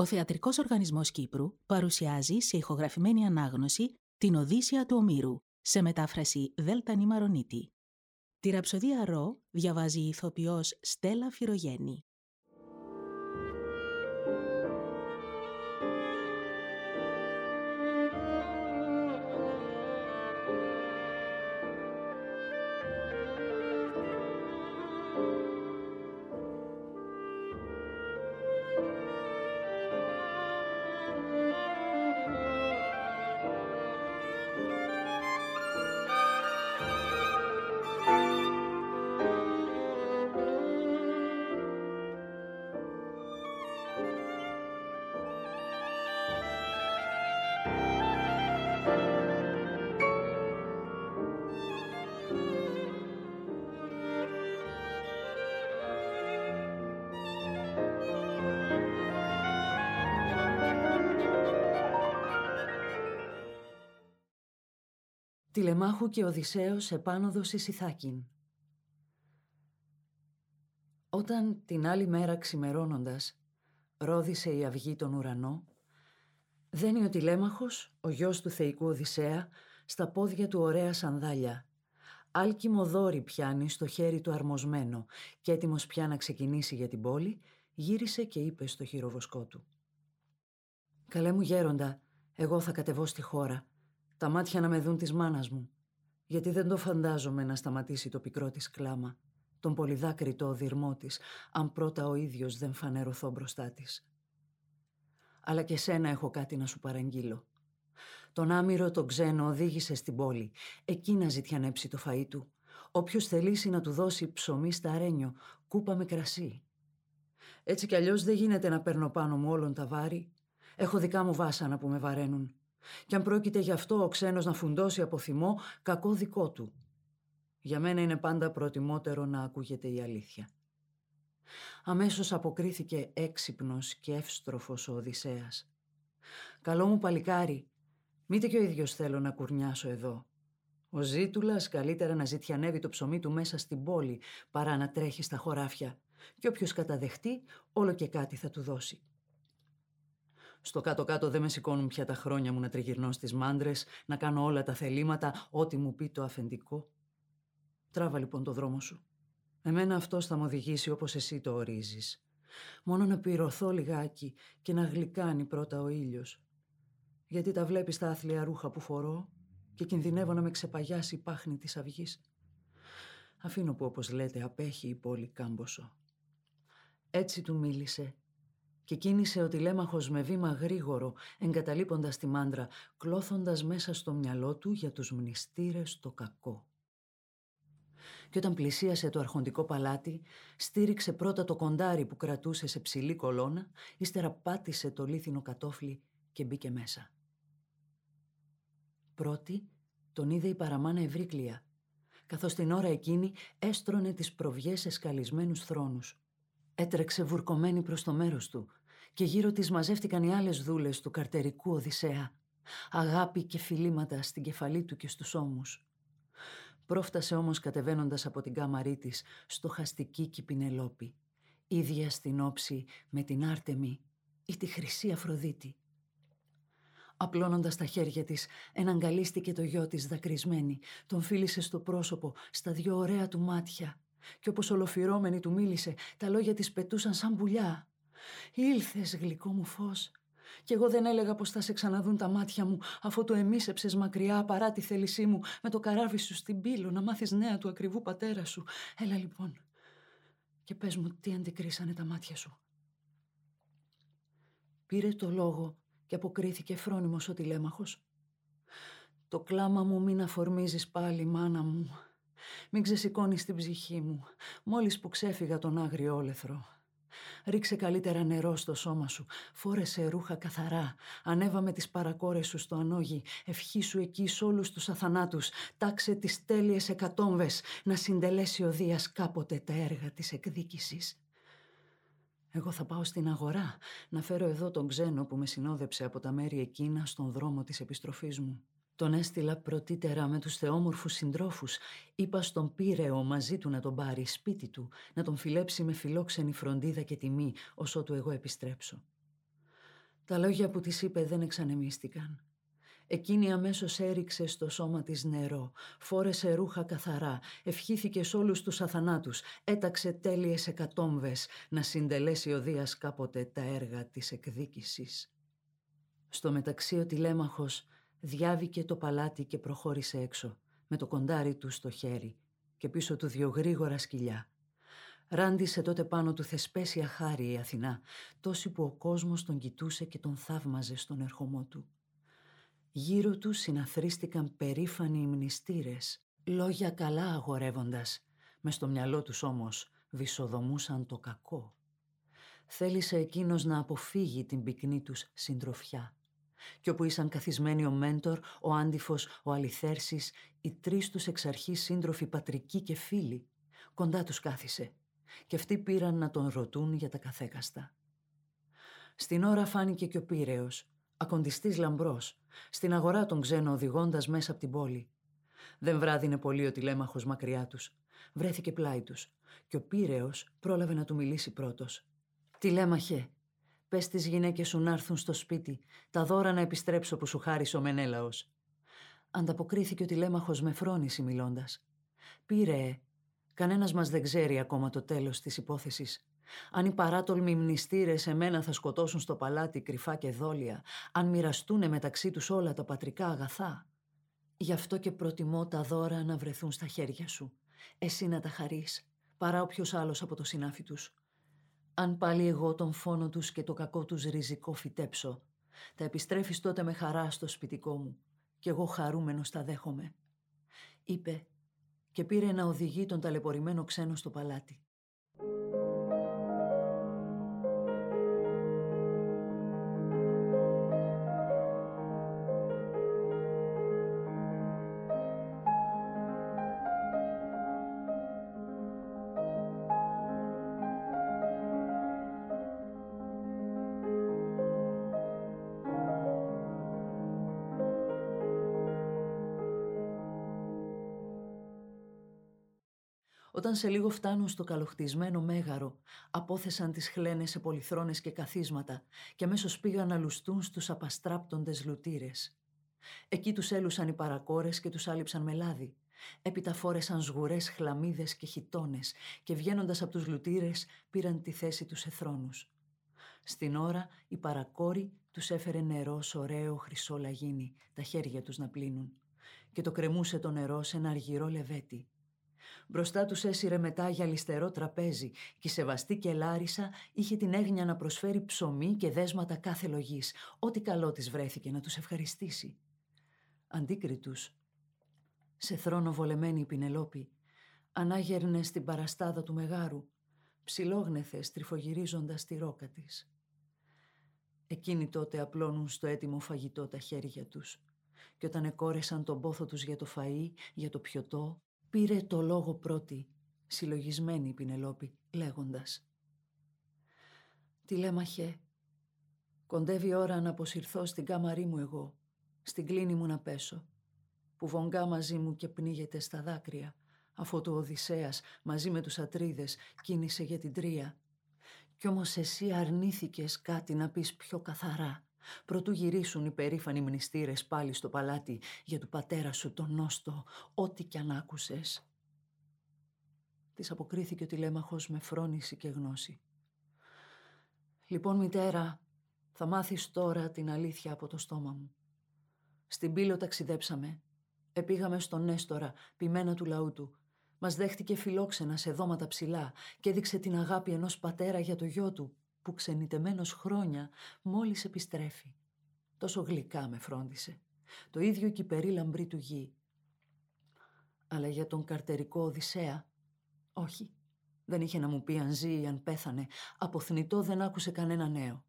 Ο Θεατρικός Οργανισμός Κύπρου παρουσιάζει σε ηχογραφημένη ανάγνωση την Οδύσσια του Ομήρου, σε μετάφραση Δέλτα Νημαρονίτη. Τη ραψοδία Ρο διαβάζει η ηθοποιός Στέλλα Φυρογέννη. Τηλεμάχου και Οδυσσέως επάνωδος εις Ιθάκην. Όταν την άλλη μέρα ξημερώνοντας ρόδισε η αυγή τον ουρανό, δένει ο τηλέμαχος, ο γιος του θεϊκού Οδυσσέα, στα πόδια του ωραία σανδάλια. Άλκημο δόρυ πιάνει στο χέρι του αρμοσμένο και έτοιμος πια να ξεκινήσει για την πόλη, γύρισε και είπε στο χειροβοσκό του. «Καλέ μου γέροντα, εγώ θα κατεβώ στη χώρα τα μάτια να με δουν της μάνας μου, γιατί δεν το φαντάζομαι να σταματήσει το πικρό της κλάμα, τον πολυδάκριτο οδυρμό της, αν πρώτα ο ίδιος δεν φανερωθώ μπροστά της. Αλλά και σένα έχω κάτι να σου παραγγείλω. Τον άμυρο τον ξένο οδήγησε στην πόλη. Εκεί να ζητιανέψει το φαΐ του. Όποιος θελήσει να του δώσει ψωμί στα αρένιο, κούπα με κρασί. Έτσι κι αλλιώς δεν γίνεται να παίρνω πάνω μου όλον τα βάρη. Έχω δικά μου βάσανα που με βαραίνουν. Κι αν πρόκειται γι' αυτό ο ξένος να φουντώσει από θυμό, κακό δικό του. Για μένα είναι πάντα προτιμότερο να ακούγεται η αλήθεια. Αμέσως αποκρίθηκε έξυπνος και εύστροφος ο Οδυσσέας. «Καλό μου παλικάρι, μήτε και ο ίδιος θέλω να κουρνιάσω εδώ. Ο Ζήτουλας καλύτερα να ζητιανεύει το ψωμί του μέσα στην πόλη παρά να τρέχει στα χωράφια και όποιος καταδεχτεί όλο και κάτι θα του δώσει. Στο κάτω-κάτω δεν με σηκώνουν πια τα χρόνια μου να τριγυρνώ στις μάντρες, να κάνω όλα τα θελήματα, ό,τι μου πει το αφεντικό. Τράβα λοιπόν το δρόμο σου. Εμένα αυτό θα μου οδηγήσει όπως εσύ το ορίζεις. Μόνο να πυρωθώ λιγάκι και να γλυκάνει πρώτα ο ήλιος. Γιατί τα βλέπεις τα άθλια ρούχα που φορώ και κινδυνεύω να με ξεπαγιάσει η πάχνη της αυγής. Αφήνω που όπως λέτε απέχει η πόλη κάμποσο. Έτσι του μίλησε και κίνησε ο τηλέμαχος με βήμα γρήγορο, εγκαταλείποντας τη μάντρα, κλώθοντας μέσα στο μυαλό του για τους μνηστήρες το κακό. Και όταν πλησίασε το αρχοντικό παλάτι, στήριξε πρώτα το κοντάρι που κρατούσε σε ψηλή κολόνα, ύστερα πάτησε το λίθινο κατόφλι και μπήκε μέσα. Πρώτη τον είδε η παραμάνα Ευρύκλια, καθώς την ώρα εκείνη έστρωνε τις προβιές εσκαλισμένους θρόνους. Έτρεξε βουρκωμένη προς το μέρος του, και γύρω της μαζεύτηκαν οι άλλες δούλες του καρτερικού Οδυσσέα. Αγάπη και φιλήματα στην κεφαλή του και στους ώμους. Πρόφτασε όμως κατεβαίνοντας από την κάμαρή της στο χαστική Κυπινελόπη, ίδια στην όψη με την Άρτεμη ή τη Χρυσή Αφροδίτη. Απλώνοντας τα χέρια της, εναγκαλίστηκε το γιο της δακρυσμένη, τον φίλησε στο πρόσωπο, στα δυο ωραία του μάτια. Και όπως ολοφυρώμενη του μίλησε, τα λόγια της πετούσαν σαν πουλιά. Ήλθες γλυκό μου φως. Κι εγώ δεν έλεγα πως θα σε ξαναδούν τα μάτια μου αφού το εμίσεψες μακριά παρά τη θέλησή μου με το καράβι σου στην πύλο να μάθεις νέα του ακριβού πατέρα σου. Έλα λοιπόν και πες μου τι αντικρίσανε τα μάτια σου. Πήρε το λόγο και αποκρίθηκε φρόνιμος ο τηλέμαχος. Το κλάμα μου μην αφορμίζεις πάλι μάνα μου. Μην ξεσηκώνεις την ψυχή μου, μόλις που ξέφυγα τον άγριο όλεθρο. Ρίξε καλύτερα νερό στο σώμα σου. Φόρεσε ρούχα καθαρά. Ανέβα με τις παρακόρες σου στο ανόγι. Ευχή σου εκεί σ' όλους τους αθανάτους. Τάξε τις τέλειες εκατόμβες. Να συντελέσει ο Δίας κάποτε τα έργα της εκδίκησης. Εγώ θα πάω στην αγορά να φέρω εδώ τον ξένο που με συνόδεψε από τα μέρη εκείνα στον δρόμο της επιστροφής μου. Τον έστειλα πρωτύτερα με τους θεόμορφους συντρόφους. Είπα στον Πύρεο μαζί του να τον πάρει σπίτι του, να τον φιλέψει με φιλόξενη φροντίδα και τιμή, όσο του εγώ επιστρέψω. Τα λόγια που της είπε δεν εξανεμίστηκαν. Εκείνη αμέσως έριξε στο σώμα της νερό, φόρεσε ρούχα καθαρά, ευχήθηκε σε όλους τους αθανάτους, έταξε τέλειες εκατόμβες να συντελέσει ο Δίας κάποτε τα έργα της εκδίκησης. Στο μεταξύ ο τηλέμαχος διάβηκε το παλάτι και προχώρησε έξω, με το κοντάρι του στο χέρι και πίσω του δυο γρήγορα σκυλιά. Ράντισε τότε πάνω του θεσπέσια χάρη η Αθηνά, τόση που ο κόσμος τον κοιτούσε και τον θαύμαζε στον ερχομό του. Γύρω τους συναθρίστηκαν περήφανοι μνηστήρες, λόγια καλά αγορεύοντας, μες στο μυαλό τους όμως βυσοδομούσαν το κακό. Θέλησε εκείνος να αποφύγει την πυκνή τους συντροφιά. Κι όπου ήσαν καθισμένοι ο Μέντορ, ο Άντιφος, ο Αληθέρσης, οι τρεις τους εξ αρχής σύντροφοι πατρικοί και φίλοι, κοντά τους κάθισε και αυτοί πήραν να τον ρωτούν για τα καθέκαστα. Στην ώρα φάνηκε και ο Πύρεος, ακοντιστής λαμπρός, στην αγορά τον ξένο οδηγώντας μέσα από την πόλη. Δεν βράδυνε πολύ ο τηλέμαχος μακριά τους. Βρέθηκε πλάι τους και ο Πύρεος πρόλαβε να του μιλήσει πρώτος. «Τηλέμαχε, πες τις γυναίκες σου να έρθουν στο σπίτι, τα δώρα να επιστρέψω που σου χάρισε ο Μενέλαος». Ανταποκρίθηκε ο τηλέμαχος με φρόνηση μιλώντας. «Πύρεε, κανένας μας δεν ξέρει ακόμα το τέλος της υπόθεσης. Αν οι παράτολμοι μνηστήρες εμένα θα σκοτώσουν στο παλάτι κρυφά και δόλια, αν μοιραστούν μεταξύ τους όλα τα πατρικά αγαθά. Γι' αυτό και προτιμώ τα δώρα να βρεθούν στα χέρια σου. Εσύ να τα χαρείς, παρά όποιος άλλος από το συνάφι τους. Αν πάλι εγώ τον φόνο τους και το κακό τους ριζικό φυτέψω, τα επιστρέφεις τότε με χαρά στο σπιτικό μου κι εγώ χαρούμενος τα δέχομαι. Είπε και πήρε να οδηγεί τον ταλαιπωρημένο ξένο στο παλάτι. Όταν σε λίγο φτάνουν στο καλοχτισμένο μέγαρο, απόθεσαν τις χλένες σε πολυθρόνες και καθίσματα και αμέσως πήγαν να λουστούν στους απαστράπτοντες λουτήρες. Εκεί τους έλουσαν οι παρακόρες και τους άλυψαν με λάδι. Έπειτα φόρεσαν σγουρές χλαμίδες και χιτώνες και βγαίνοντας από τους λουτήρες πήραν τη θέση τους σε θρόνους. Στην ώρα η παρακόρη τους έφερε νερό σ' ωραίο χρυσό λαγίνι, τα χέρια τους να πλύνουν και το κρεμούσε το νερό σε ένα αργυρό λεβέτι. Μπροστά τους έσυρε μετά για λιστερό τραπέζι και η σεβαστή και Λάρισα είχε την έγνοια να προσφέρει ψωμί και δέσματα κάθε λογής, ό,τι καλό της βρέθηκε να τους ευχαριστήσει. Αντίκριτους, σε θρόνο βολεμένη η Πινελόπη, ανάγερνε στην παραστάδα του Μεγάρου, ψιλόγνεθε τρυφογυρίζοντας τη ρόκα της. Εκείνοι τότε απλώνουν στο έτοιμο φαγητό τα χέρια τους και όταν εκόρεσαν τον πόθο τους για το φαΐ, για το πιωτό, Πήρε το λόγο πρώτη, συλλογισμένη η Πινελόπη, λέγοντας «Τηλέμαχε, κοντεύει η ώρα να αποσυρθώ στην κάμαρή μου εγώ, στην κλίνη μου να πέσω, που βογγά μαζί μου και πνίγεται στα δάκρυα, αφού το Οδυσσέας μαζί με τους Ατρίδες κίνησε για την Τρία. Κι όμως εσύ αρνήθηκες κάτι να πεις πιο καθαρά, Προτού γυρίσουν οι περήφανοι μνηστήρες πάλι στο παλάτι για του πατέρα σου τον νόστο, ό,τι κι αν άκουσες. Της αποκρίθηκε ο τηλέμαχος με φρόνηση και γνώση. «Λοιπόν, μητέρα, θα μάθεις τώρα την αλήθεια από το στόμα μου. Στην πύλο ταξιδέψαμε. Επήγαμε στον Νέστορα, ποιμένα του λαού του. Μας δέχτηκε φιλόξενας σε δώματα ψηλά και έδειξε την αγάπη ενός πατέρα για το γιο του, που ξενιτεμένος χρόνια μόλις επιστρέφει. Τόσο γλυκά με φρόντισε. Το ίδιο και η περίλαμπρή του γη. Αλλά για τον καρτερικό Οδυσσέα, όχι. Δεν είχε να μου πει αν ζει ή αν πέθανε. Αποθνητό δεν άκουσε κανένα νέο.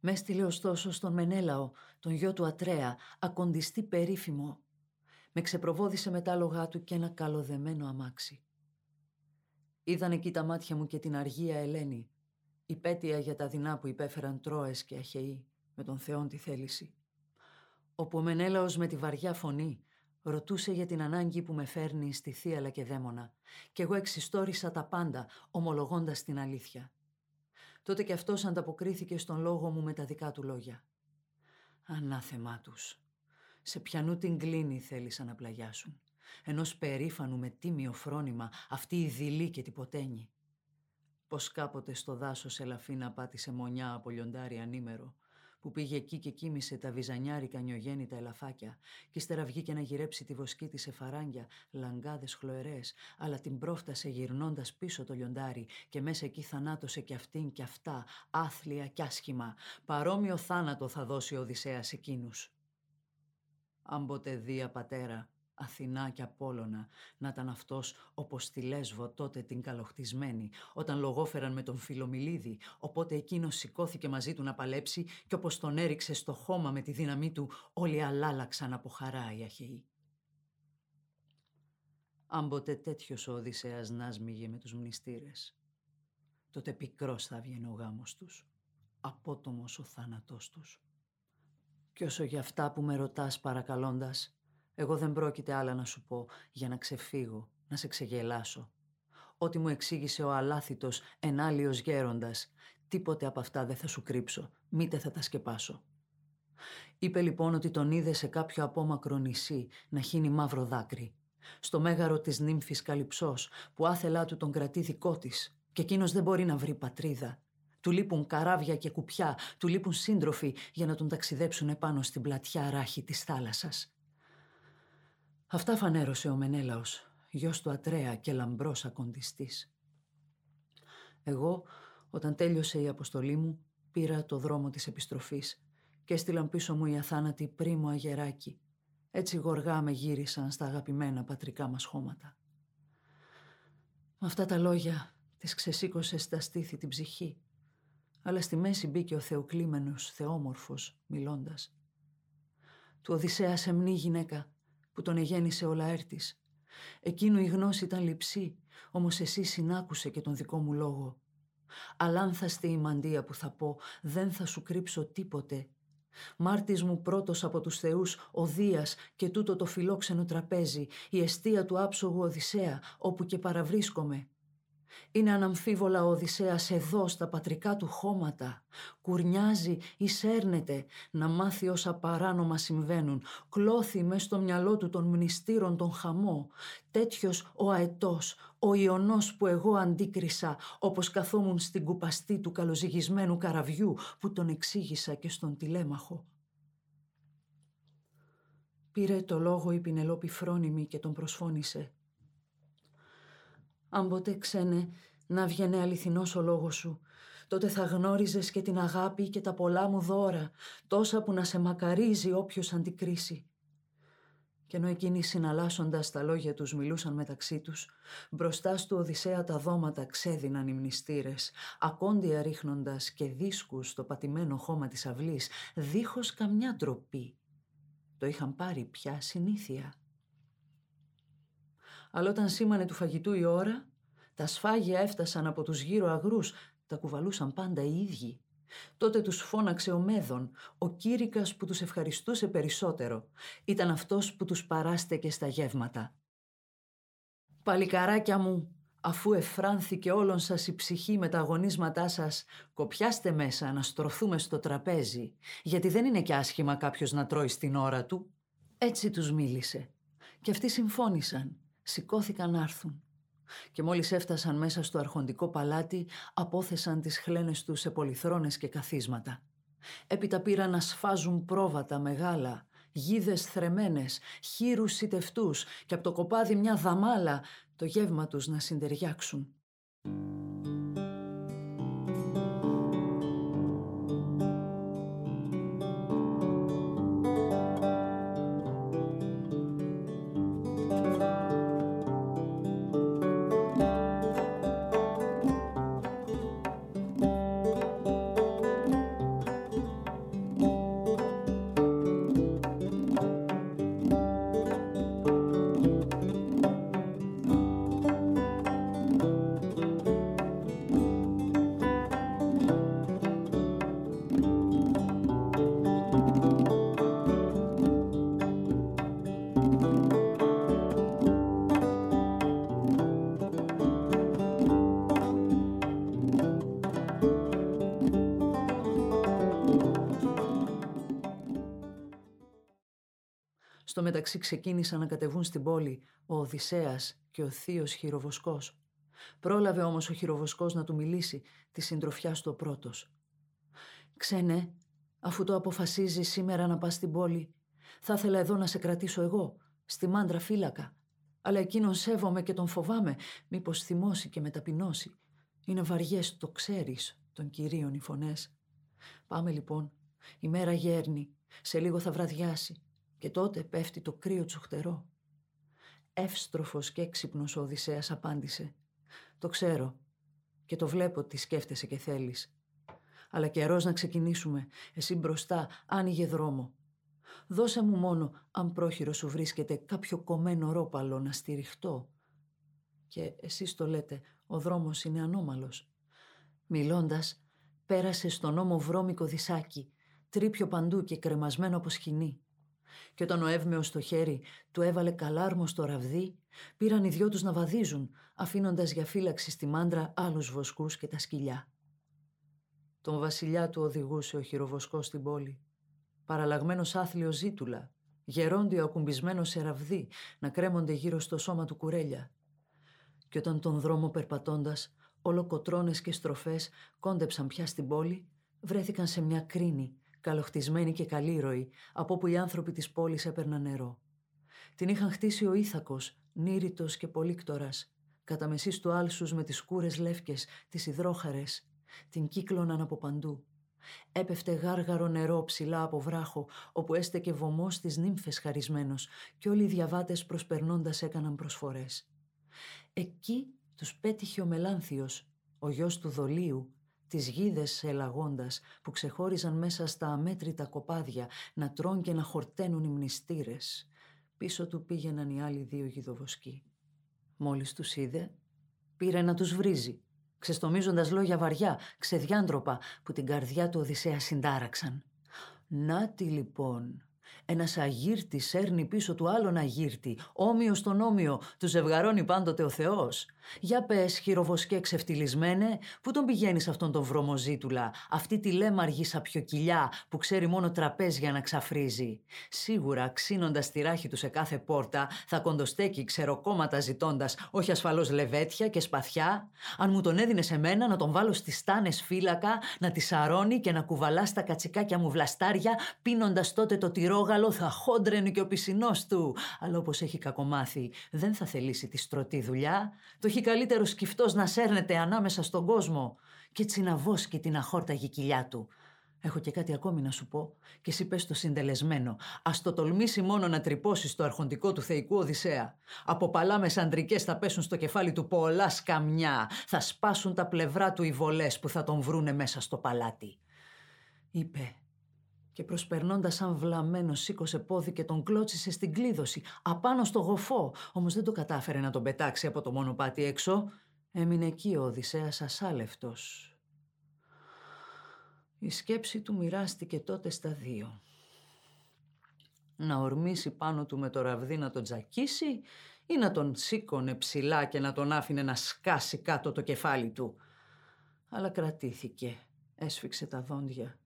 Μες έστειλε ωστόσο στον Μενέλαο, τον γιο του Ατρέα, ακοντιστή περίφημο. Με ξεπροβόδισε με τα άλογά του και ένα καλοδεμένο αμάξι. Είδαν εκεί τα μάτια μου και την αργία Ελένη, υπέτεια για τα δεινά που υπέφεραν Τρόες και Αχαιοί με τον Θεόν τη θέληση. Όπου ο Μενέλαος με τη βαριά φωνή ρωτούσε για την ανάγκη που με φέρνει στη θύαλα και δαίμονα και εγώ εξιστόρισα τα πάντα ομολογώντας την αλήθεια. Τότε και αυτός ανταποκρίθηκε στον λόγο μου με τα δικά του λόγια. Ανάθεμά τους. Σε πιανού την κλίνη θέλησαν να πλαγιάσουν. Ενός περήφανου με τίμιο φρόνημα αυτή η δειλή και τυποτένη. Πως κάποτε στο δάσος Ελαφίνα πάτησε μονιά από λιοντάρι ανήμερο που πήγε εκεί και κοίμησε τα βυζανιάρικα νιογέννητα ελαφάκια και ύστερα βγήκε να γυρέψει τη βοσκή της σε φαράγγια, λαγκάδες χλωερές, αλλά την πρόφτασε γυρνώντας πίσω το λιοντάρι και μέσα εκεί θανάτωσε και αυτήν και αυτά, άθλια κι άσχημα. Παρόμοιο θάνατο θα δώσει ο Οδυσσέας εκείνους. Αν ποτέ δία πατέρα, Αθηνά και Απόλλωνα να ήταν αυτός όπως τη Λέσβο τότε την καλοχτισμένη όταν λογόφεραν με τον Φιλομιλίδη οπότε εκείνος σηκώθηκε μαζί του να παλέψει και όπως τον έριξε στο χώμα με τη δύναμή του όλοι αλλάλαξαν από χαρά οι Αχαιοί. Αν ποτέ τέτοιος ο Οδυσσέας νάσμιγε με τους μνηστήρες τότε πικρός θα βγαίνει ο γάμος τους, απότομος ο θάνατός τους. Κι όσο για αυτά που με ρωτάς παρακαλώντας, εγώ δεν πρόκειται άλλα να σου πω για να ξεφύγω, να σε ξεγελάσω. Ό,τι μου εξήγησε ο αλάθητος ενάλιος γέροντας, τίποτε από αυτά δεν θα σου κρύψω, μήτε θα τα σκεπάσω. Είπε λοιπόν ότι τον είδε σε κάποιο απόμακρο νησί να χύνει μαύρο δάκρυ. Στο μέγαρο της νύμφης Καλυψός που άθελά του τον κρατεί δικό της και εκείνος δεν μπορεί να βρει πατρίδα. Του λείπουν καράβια και κουπιά, του λείπουν σύντροφοι για να τον ταξιδέψουν επάνω στην πλατιά ράχη της θάλασσας. Αυτά φανέρωσε ο Μενέλαος, γιος του Ατρέα και λαμπρός ακοντιστής. Εγώ, όταν τέλειωσε η αποστολή μου, πήρα το δρόμο της επιστροφής και έστειλαν πίσω μου οι αθάνατοι πρίμο αγεράκι. Έτσι γοργά με γύρισαν στα αγαπημένα πατρικά μας χώματα. Με αυτά τα λόγια της ξεσήκωσε στα στήθη την ψυχή, αλλά στη μέση μπήκε ο θεοκλήμενος, θεόμορφος, μιλώντας. Του Οδυσσέας σεμνή γυναίκα, που τον εγέννησε ο Λαέρτης. Εκείνου η γνώση ήταν λειψή, όμως εσύ συνάκουσε και τον δικό μου λόγο. Αλάνθαστη η μαντία που θα πω, δεν θα σου κρύψω τίποτε. Μάρτης μου πρώτος από τους θεούς, ο Δίας και τούτο το φιλόξενο τραπέζι, η αιστεία του άψογου Οδυσσέα, όπου και παραβρίσκομαι. Είναι αναμφίβολα ο Οδυσσέας εδώ στα πατρικά του χώματα. Κουρνιάζει, εισέρνεται, να μάθει όσα παράνομα συμβαίνουν. Κλώθει μες στο μυαλό του των μνηστήρων τον χαμό. Τέτοιος ο αετός, ο ιονός που εγώ αντίκρισα, όπως καθόμουν στην κουπαστή του καλοζυγισμένου καραβιού που τον εξήγησα και στον τηλέμαχο. Πήρε το λόγο η Πινελόπη φρόνιμη και τον προσφώνησε. Αν ποτέ ξένε να βγαίνει αληθινός ο λόγος σου, τότε θα γνώριζες και την αγάπη και τα πολλά μου δώρα, τόσα που να σε μακαρίζει όποιος αντικρίσει. Και ενώ εκείνοι συναλλάσσοντας τα λόγια τους μιλούσαν μεταξύ τους, μπροστά του Οδυσσέα τα δώματα ξέδιναν οι μνηστήρες, ακόντια ρίχνοντας και δίσκους στο πατημένο χώμα της αυλής, δίχως καμιά ντροπή. Το είχαν πάρει πια συνήθεια. Αλλά όταν σήμανε του φαγητού η ώρα, τα σφάγια έφτασαν από τους γύρω αγρούς, τα κουβαλούσαν πάντα οι ίδιοι. Τότε τους φώναξε ο Μέδων, ο κήρυκας που τους ευχαριστούσε περισσότερο. Ήταν αυτός που τους παράστεκε στα γεύματα. «Παλικαράκια μου, αφού εφράνθηκε όλον σας η ψυχή με τα αγωνίσματά σας, κοπιάστε μέσα να στρωθούμε στο τραπέζι, γιατί δεν είναι κι άσχημα κάποιος να τρώει στην ώρα του». Έτσι τους μίλησε. Και αυτοί συμφώνησαν σηκώθηκαν να έρθουν. Και μόλις έφτασαν μέσα στο αρχοντικό παλάτι, απόθεσαν τις χλένες τους σε πολυθρόνες και καθίσματα. Έπειτα πήραν να σφάζουν πρόβατα μεγάλα, γίδες θρεμένες, χείρους σιτευτούς και από το κοπάδι μια δαμάλα το γεύμα τους να συντεριάξουν. Στο μεταξύ ξεκίνησαν να κατεβούν στην πόλη ο Οδυσσέας και ο θείος χειροβοσκός. Πρόλαβε όμως ο χειροβοσκός να του μιλήσει τη συντροφιά του ο πρώτος. «Ξένε, αφού το αποφασίζει σήμερα να πας στην πόλη, θα ήθελα εδώ να σε κρατήσω εγώ, στη μάντρα φύλακα. Αλλά εκείνον σέβομαι και τον φοβάμαι, μήπως θυμώσει και μεταπεινώσει. Είναι βαριές, το ξέρεις, των κυρίων οι φωνές. Πάμε λοιπόν, η μέρα γέρνει, σε λίγο θα βραδιάσει και τότε πέφτει το κρύο τσουχτερό. Εύστροφος και έξυπνος ο Οδυσσέας απάντησε. Το ξέρω και το βλέπω τι σκέφτεσαι και θέλεις. Αλλά καιρός να ξεκινήσουμε. Εσύ μπροστά άνοιγε δρόμο. Δώσε μου μόνο, αν πρόχειρος σου βρίσκεται, κάποιο κομμένο ρόπαλο να στηριχτώ. Και εσείς το λέτε, ο δρόμος είναι ανώμαλος. Μιλώντας, πέρασε στον ώμο βρώμικο δισάκι, τρίπιο παντού και κρεμασμένο από σκηνή. Και όταν ο εύμεος στο χέρι του έβαλε καλάρμο στο ραβδί, πήραν οι δυο τους να βαδίζουν, αφήνοντας για φύλαξη στη μάντρα άλλους βοσκούς και τα σκυλιά. Τον βασιλιά του οδηγούσε ο χειροβοσκός στην πόλη. Παραλλαγμένος άθλιο ζήτουλα, γερόντιο ακουμπισμένο σε ραβδί, να κρέμονται γύρω στο σώμα του κουρέλια. Και όταν τον δρόμο περπατώντας, όλο κοτρώνες και στροφές κόντεψαν πια στην πόλη, βρέθηκαν σε μια κρίνη, καλοχτισμένη και καλήρωη, από όπου οι άνθρωποι της πόλης έπαιρναν νερό. Την είχαν χτίσει ο Ήθακος, νύριτος και πολύκτορας, κατά μεσής του άλσους με τις κούρες λεύκες, τις υδρόχαρες, την κύκλωναν από παντού. Έπεφτε γάργαρο νερό ψηλά από βράχο, όπου έστεκε βωμός της νύμφες χαρισμένος και όλοι οι διαβάτες προσπερνώντας έκαναν προσφορές. Εκεί τους πέτυχε ο Μελάνθιος, ο γιος του Δολίου, τις γίδες ελαγώντας που ξεχώριζαν μέσα στα αμέτρητα κοπάδια να τρών και να χορταίνουν οι μνηστήρες. Πίσω του πήγαιναν οι άλλοι δύο γιδοβοσκοί. Μόλις τους είδε, πήρε να τους βρίζει, ξεστομίζοντας λόγια βαριά, ξεδιάντροπα που την καρδιά του Οδυσσέα συντάραξαν. «Νάτι λοιπόν, ένας αγύρτης σέρνει πίσω του άλλον αγύρτη, όμοιος στον όμοιο, του ζευγαρώνει πάντοτε ο Θεός. Για πες, χειροβοσκέ ξεφτυλισμένε, πού τον πηγαίνεις αυτόν τον βρωμοζήτουλα, αυτή τη λέμαργη σαπιοκυλιά που ξέρει μόνο τραπέζια να ξαφρίζει. Σίγουρα, ξύνοντας τη ράχη του σε κάθε πόρτα, θα κοντοστέκει ξεροκόμματα ζητώντας, όχι ασφαλώς λεβέτια και σπαθιά. Αν μου τον έδινες σε μένα, να τον βάλω στις στάνες φύλακα, να τη σαρώνει και να κουβαλάς στα κατσικάκια μου βλαστάρια, πίνοντας τότε το τυρόγαλο, θα χόντρενε και ο πισινός του. Αλλά όπως έχει κακομάθει, δεν θα θελήσει τη στρωτή δουλειά. Το έχει καλύτερο σκυφτός να σέρνεται ανάμεσα στον κόσμο και έτσι να βόσκει την αχόρταγη κοιλιά του. Έχω και κάτι ακόμη να σου πω και εσύ πες το συντελεσμένο. Ας το τολμήσει μόνο να τρυπώσει στο αρχοντικό του θεϊκού Οδυσσέα. Από παλάμες αντρικές θα πέσουν στο κεφάλι του πολλά σκαμιά. Θα σπάσουν τα πλευρά του οι βολές που θα τον βρούνε μέσα στο παλάτι. Είπε και προσπερνώντας σαν βλαμμένο σήκωσε πόδι και τον κλώτσισε στην κλίδωση, απάνω στο γοφό. Όμως δεν το κατάφερε να τον πετάξει από το μονοπάτι έξω. Έμεινε εκεί ο Οδυσσέας ασάλευτος. Η σκέψη του μοιράστηκε τότε στα δύο. Να ορμήσει πάνω του με το ραβδί να τον τζακίσει ή να τον σήκωνε ψηλά και να τον άφηνε να σκάσει κάτω το κεφάλι του. Αλλά κρατήθηκε, έσφιξε τα δόντια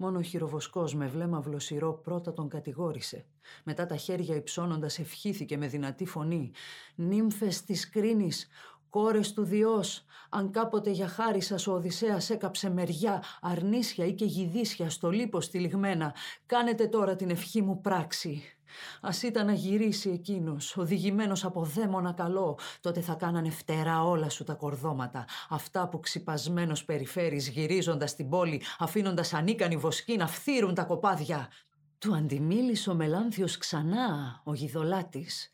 Μόνο ο χειροβοσκός με βλέμμα βλοσιρό πρώτα τον κατηγόρησε. Μετά τα χέρια υψώνοντας ευχήθηκε με δυνατή φωνή. «Νύμφες της κρίνης, κόρες του Διός, αν κάποτε για χάρη σας ο Οδυσσέας έκαψε μεριά, αρνίσια ή και γυδίσια στο λίπος τυλιγμένα, κάνετε τώρα την ευχή μου πράξη». Α ήταν να γυρίσει εκείνος, οδηγημένος από δαίμονα καλό, τότε θα κάνανε φτερά όλα σου τα κορδώματα. Αυτά που ξυπασμένος περιφέρεις γυρίζοντας την πόλη, αφήνοντας ανίκανοι βοσκοί να φθύρουν τα κοπάδια. Του αντιμίλησε ο Μελάνθιος ξανά, ο γιδολάτης.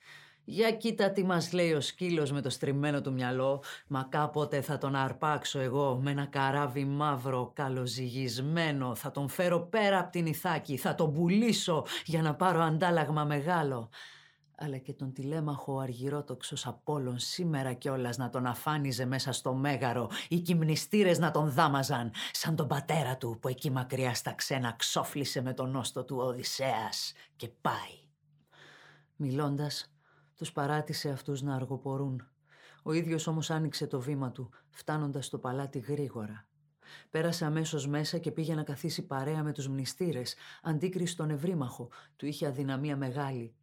Για κοίτα τι μας λέει ο σκύλος με το στριμμένο του μυαλό, μα κάποτε θα τον αρπάξω εγώ με ένα καράβι μαύρο καλοζυγισμένο, θα τον φέρω πέρα από την Ιθάκη, θα τον πουλήσω για να πάρω αντάλλαγμα μεγάλο. Αλλά και τον τηλέμαχο αργυρότοξος Απόλλων σήμερα κιόλας να τον αφάνιζε μέσα στο μέγαρο, οι κυμνιστήρες να τον δάμαζαν, σαν τον πατέρα του που εκεί μακριά στα ξένα ξόφλησε με τον νόστο του Οδυσσέας και πάει. Μιλώντας, τους παράτησε αυτούς να αργοπορούν. Ο ίδιος όμως άνοιξε το βήμα του, φτάνοντας στο παλάτι γρήγορα. Πέρασε αμέσως μέσα και πήγε να καθίσει παρέα με τους μνηστήρες, αντίκριση στον ευρύμαχο. Του είχε αδυναμία μεγάλη.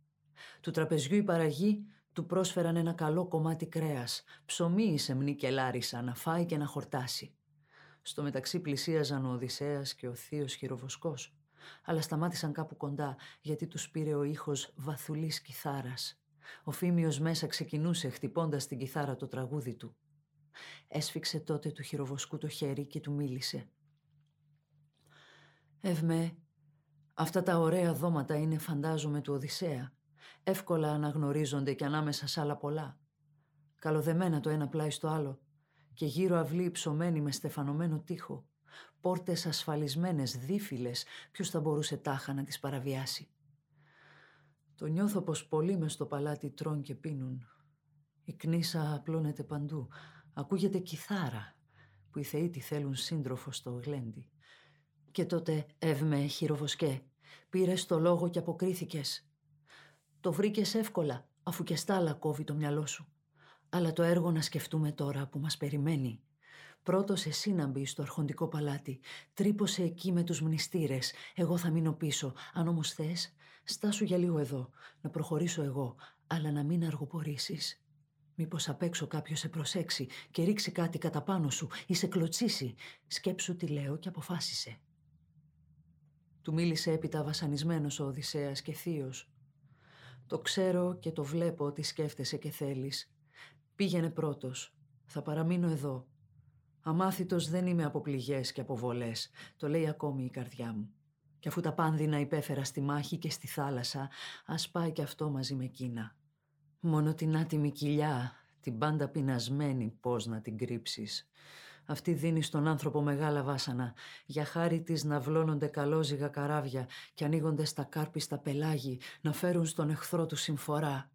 Του τραπεζιού η παραγή του πρόσφεραν ένα καλό κομμάτι κρέας, ψωμί η σεμνή και λάρισα, να φάει και να χορτάσει. Στο μεταξύ πλησίαζαν ο Οδυσσέας και ο θείος χειροβοσκός, αλλά σταμάτησαν κάπου κοντά γιατί τους πήρε ο ήχος βαθουλής κιθάρας. Ο Φίμιος μέσα ξεκινούσε χτυπώντας την κιθάρα το τραγούδι του. Έσφιξε τότε του χειροβοσκού το χέρι και του μίλησε. «Ευμέ, αυτά τα ωραία δώματα είναι φαντάζομαι του Οδυσσέα. Εύκολα αναγνωρίζονται και ανάμεσα σ' άλλα πολλά. Καλοδεμένα το ένα πλάι στο άλλο και γύρω αυλή ψωμένη με στεφανωμένο τείχο. Πόρτες ασφαλισμένες, δίφυλες, ποιος θα μπορούσε τάχα να τις παραβιάσει. Το νιώθω πως πολλοί μες στο παλάτι τρών και πίνουν. Η κνήσα απλώνεται παντού. Ακούγεται κιθάρα που οι θεοί τη θέλουν σύντροφο στο γλέντι. Και τότε, εύμε, χειροβοσκέ, πήρες το λόγο και αποκρίθηκες. Το βρήκες εύκολα, αφού και στάλα κόβει το μυαλό σου. Αλλά το έργο να σκεφτούμε τώρα που μας περιμένει. Πρώτος εσύ να μπει στο αρχοντικό παλάτι. Τρύπωσε εκεί με τους μνηστήρες. Εγώ θα μείνω πίσω. Αν όμως θες, στάσου για λίγο εδώ. Να προχωρήσω εγώ, αλλά να μην αργοπορήσεις. Μήπως απ' έξω κάποιος σε προσέξει και ρίξει κάτι κατά πάνω σου ή σε κλωτσίσει. Σκέψου τι λέω και αποφάσισε. Του μίλησε έπειτα βασανισμένος ο Οδυσσέας και θείος. Το ξέρω και το βλέπω ότι σκέφτεσαι και θέλεις. Πήγαινε πρώτος. Θα παραμείνω εδώ. Αμάθητος δεν είμαι από πληγές και από βολές. Το λέει ακόμη η καρδιά μου. Και αφού τα πάνδυνα υπέφερα στη μάχη και στη θάλασσα, ας πάει και αυτό μαζί με εκείνα. Μόνο την άτιμη κοιλιά, την πάντα πεινασμένη, πώς να την κρύψεις. Αυτή δίνει στον άνθρωπο μεγάλα βάσανα. Για χάρη της να βλώνονται καλόζυγα καράβια και ανοίγονται στα κάρπιστα πελάγι να φέρουν στον εχθρό του συμφορά.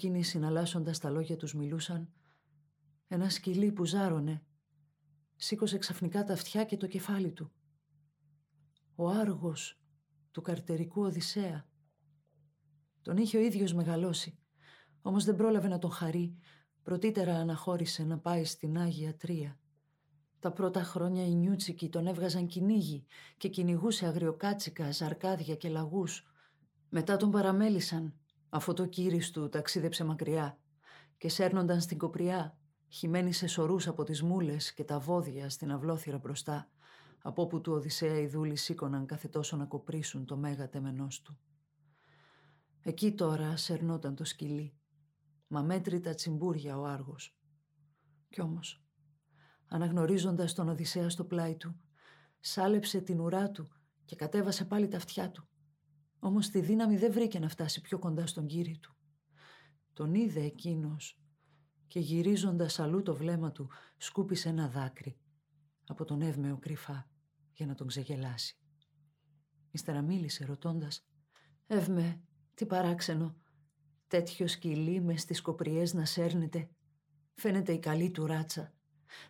Εκείνοι συναλλάσσοντας τα λόγια τους μιλούσαν, ένα σκυλί που ζάρωνε σήκωσε ξαφνικά τα αυτιά και το κεφάλι του. Ο άργος του καρτερικού Οδυσσέα. Τον είχε ο ίδιος μεγαλώσει, όμως δεν πρόλαβε να τον χαρεί, πρωτήτερα αναχώρησε να πάει στην Άγια Τρία. Τα πρώτα χρόνια οι νιούτσικοι τον έβγαζαν κυνήγι και κυνηγούσε αγριοκάτσικα, ζαρκάδια και λαγούς. Μετά τον παραμέλησαν αφού το κύρις του ταξίδεψε μακριά και σέρνονταν στην κοπριά, χυμένη σε σωρούς από τις μούλες και τα βόδια στην αυλόθυρα μπροστά, από όπου του Οδυσσέα οι δούλοι σήκωναν κάθε τόσο να κοπρίσουν το μέγα τεμενός του. Εκεί τώρα σερνόταν το σκυλί, μα μέτρητα τσιμπούρια ο Άργος. Κι όμως, αναγνωρίζοντας τον Οδυσσέα στο πλάι του, σάλεψε την ουρά του και κατέβασε πάλι τα αυτιά του. Όμως τη δύναμη δεν βρήκε να φτάσει πιο κοντά στον κύριο του. Τον είδε εκείνος και γυρίζοντας αλλού το βλέμμα του σκούπισε ένα δάκρυ από τον εύμεο κρυφά για να τον ξεγελάσει. Ύστερα μίλησε ρωτώντας «Εύμε, τι παράξενο, τέτοιο σκυλί με στις κοπριές να σέρνεται. Φαίνεται η καλή του ράτσα.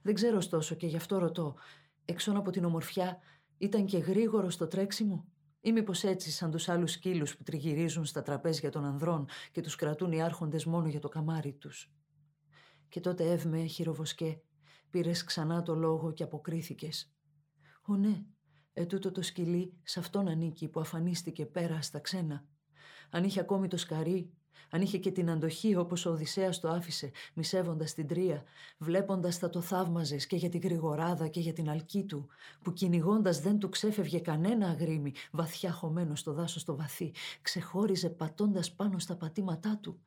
Δεν ξέρω ωστόσο και γι' αυτό ρωτώ, εξών από την ομορφιά ήταν και γρήγορο στο τρέξιμο ή μήπως έτσι, σαν τους άλλους σκύλους που τριγυρίζουν στα τραπέζια των ανδρών και τους κρατούν οι άρχοντες μόνο για το καμάρι τους. Και τότε εύμε, χειροβοσκέ, πήρες ξανά το λόγο και αποκρίθηκες. Ω ναι, ετούτο το σκυλί σε αυτόν ανήκει που αφανίστηκε πέρα στα ξένα. Αν είχε ακόμη το σκαρί, αν είχε και την αντοχή όπως ο Οδυσσέας το άφησε, μισεύοντας την τρία, βλέποντας θα το θαύμαζες και για την γρηγοράδα και για την αλκή του, που κυνηγώντας δεν του ξέφευγε κανένα αγρίμι, βαθιά χωμένο στο δάσος το βαθύ, ξεχώριζε πατώντας πάνω στα πατήματά του.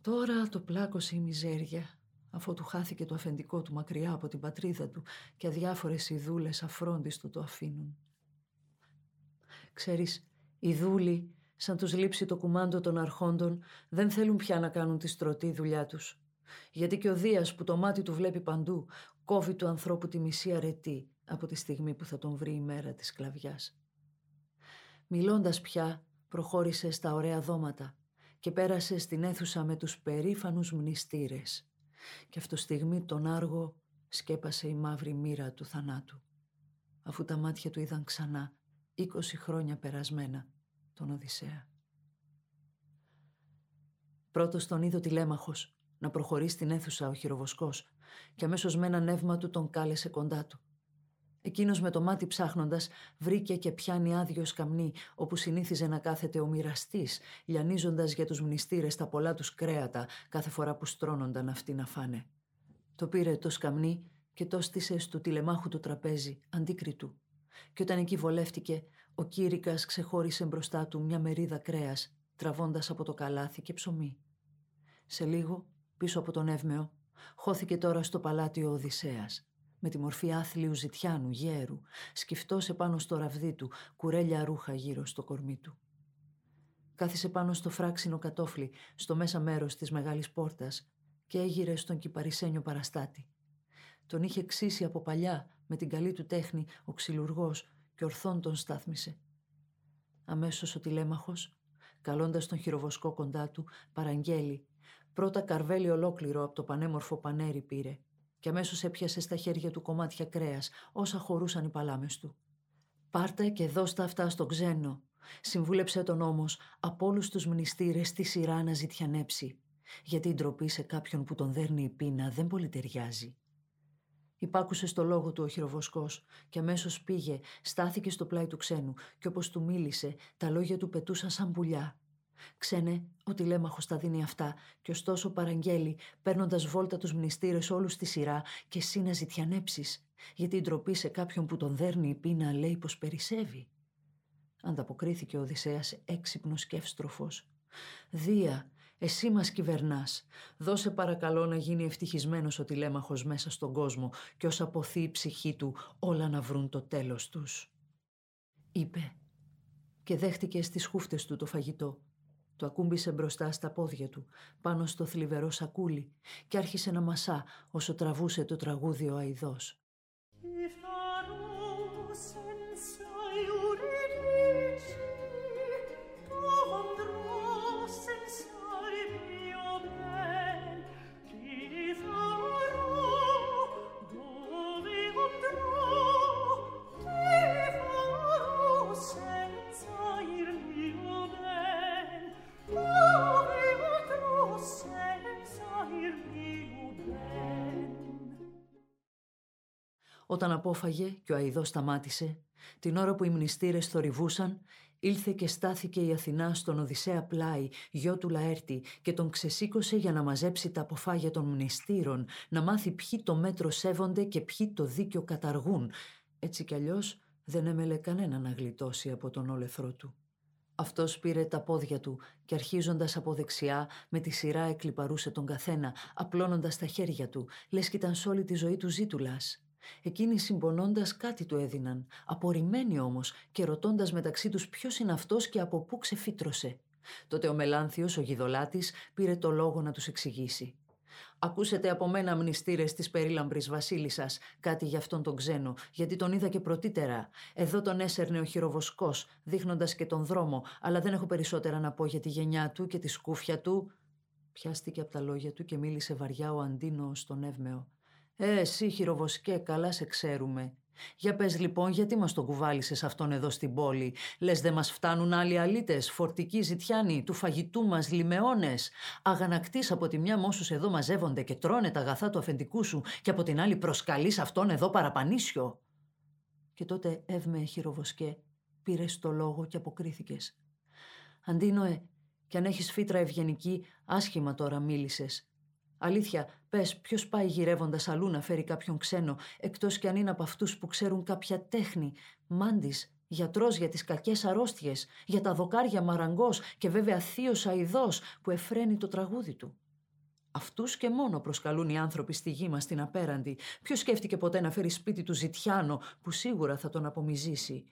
Τώρα το πλάκωσε η μιζέρια, αφού του χάθηκε το αφεντικό του μακριά από την πατρίδα του και αδιάφορες ειδούλες αφρόντιστο το αφήνουν. Ξέρεις, οι δούλοι σαν τους λείψει το κουμάντο των αρχόντων, δεν θέλουν πια να κάνουν τη στρωτή δουλειά τους. Γιατί και ο Δίας που το μάτι του βλέπει παντού, κόβει του ανθρώπου τη μισή αρετή από τη στιγμή που θα τον βρει η μέρα της σκλαβιάς. Μιλώντας πια, προχώρησε στα ωραία δώματα και πέρασε στην αίθουσα με τους περήφανους μνηστήρες. Και αυτό στιγμή τον άργο σκέπασε η μαύρη μοίρα του θανάτου. Αφού τα μάτια του είδαν ξανά, 20 χρόνια περασμένα, τον Οδυσσέα. Πρώτος τον είδε ο τηλέμαχος να προχωρεί στην αίθουσα ο χειροβοσκός και αμέσως με ένα νεύμα του τον κάλεσε κοντά του. Εκείνος με το μάτι ψάχνοντας βρήκε και πιάνει άδειο σκαμνί όπου συνήθιζε να κάθεται ο μοιραστής, λιανίζοντας για τους μνηστήρες τα πολλά τους κρέατα κάθε φορά που στρώνονταν αυτοί να φάνε. Το πήρε το σκαμνί και το στήσε στο τηλεμάχου του τραπέζι, αντίκριτου. Και όταν εκεί βολεύτηκε, ο κήρυκας ξεχώρισε μπροστά του μια μερίδα κρέας, τραβώντας από το καλάθι και ψωμί. Σε λίγο, πίσω από τον Εύμεο, χώθηκε τώρα στο παλάτι ο Οδυσσέας με τη μορφή άθλιου ζητιάνου, γέρου, σκυφτός επάνω στο ραβδί του, κουρέλια ρούχα γύρω στο κορμί του. Κάθισε πάνω στο φράξινο κατόφλι, στο μέσα μέρος της μεγάλης πόρτας και έγειρε στον κυπαρισένιο παραστάτη. Τον είχε ξύσει από παλιά με την καλή του τέχνη ο ξυλουργός και ορθόν τον στάθμισε. Αμέσως ο τηλέμαχος, καλώντας τον χειροβοσκό κοντά του, παραγγέλει. Πρώτα καρβέλι ολόκληρο από το πανέμορφο πανέρι πήρε και αμέσως έπιασε στα χέρια του κομμάτια κρέας, όσα χωρούσαν οι παλάμες του. «Πάρτε και δώστα αυτά στο ξένο», συμβούλεψε τον όμως από όλους τους μνηστήρες στη σειρά να ζητιανέψει, γιατί η ντροπή σε κάποιον που τον δέρνει η πείνα δεν πολύ ταιριάζει. Υπάκουσες στο λόγο του ο χειροβοσκός και αμέσως πήγε, στάθηκε στο πλάι του ξένου και όπως του μίλησε, τα λόγια του πετούσαν σαν πουλιά Ξένε, ο τηλέμαχο τα δίνει αυτά, και ωστόσο παραγγέλει, παίρνοντας βόλτα τους μνηστήρες όλους στη σειρά, και εσύ να ζητιανέψεις, γιατί η ντροπή σε κάποιον που τον δέρνει η πείνα λέει πως περισσεύει. Ανταποκρίθηκε ο Οδυσσέας έξυπνος και εύστροφος. Δία, εσύ μας κυβερνάς. Δώσε παρακαλώ να γίνει ευτυχισμένος ο τηλέμαχος μέσα στον κόσμο και ως αποθεί η ψυχή του όλα να βρουν το τέλος τους. Είπε και δέχτηκε στις χούφτες του το φαγητό το ακούμπησε μπροστά στα πόδια του, πάνω στο θλιβερό σακούλι και άρχισε να μασά όσο τραβούσε το τραγούδι ο αηδός. Όταν απόφαγε και ο Αιδός σταμάτησε, την ώρα που οι μνηστήρες θορυβούσαν, ήλθε και στάθηκε η Αθηνά στον Οδυσσέα πλάι, γιο του Λαέρτη, και τον ξεσήκωσε για να μαζέψει τα αποφάγια των μνηστήρων, να μάθει ποιοι το μέτρο σέβονται και ποιοι το δίκιο καταργούν. Έτσι κι αλλιώς δεν έμελε κανένα να γλιτώσει από τον όλεθρό του. Αυτός πήρε τα πόδια του και αρχίζοντας από δεξιά με τη σειρά εκλυπαρούσε τον καθένα, απλώνοντας τα χέρια του, λες κι ήταν σ' όλη τη ζωή του ζήτουλας. Εκείνοι συμπονώντας κάτι του έδιναν, απορριμμένοι όμως και ρωτώντας μεταξύ τους ποιος είναι αυτός και από πού ξεφύτρωσε. Τότε ο Μελάνθιος, ο γιδολάτης, πήρε το λόγο να τους εξηγήσει. «Ακούσετε από μένα μνηστήρες της περίλαμπρης βασίλισσας κάτι για αυτόν τον ξένο, γιατί τον είδα και πρωτύτερα. Εδώ τον έσερνε ο χειροβοσκός, δείχνοντας και τον δρόμο, αλλά δεν έχω περισσότερα να πω για τη γενιά του και τη σκούφια του». Πιάστηκε από τα λόγια του και μίλησε βαριά ο Αντίνος στον Εύμεο. Ε, εσύ χειροβοσκέ, καλά σε ξέρουμε. Για πες λοιπόν γιατί μας τον κουβάλισες αυτόν εδώ στην πόλη; Λες δεν μας φτάνουν άλλοι αλίτες, φορτικοί ζητιάνοι, του φαγητού μας λιμεώνες. Αγανακτής από τη μια μόσους εδώ μαζεύονται και τρώνε τα αγαθά του αφεντικού σου και από την άλλη προσκαλείς αυτόν εδώ παραπανίσιο. Και τότε εύμε χειροβοσκέ, πήρες το λόγο και αποκρίθηκες. Αντίνοε, κι αν έχεις φύτρα ευγενική, άσχημα τώρα μίλησες. Αλήθεια, πες, ποιος πάει γυρεύοντας αλλού να φέρει κάποιον ξένο, εκτός κι αν είναι από αυτούς που ξέρουν κάποια τέχνη; Μάντης, γιατρός για τις κακές αρρώστιες, για τα δοκάρια μαραγκός και βέβαια θείος αειδό που εφραίνει το τραγούδι του. Αυτούς και μόνο προσκαλούν οι άνθρωποι στη γη μας την απέραντη. Ποιος σκέφτηκε ποτέ να φέρει σπίτι του Ζητιάνο, που σίγουρα θα τον απομυζήσει;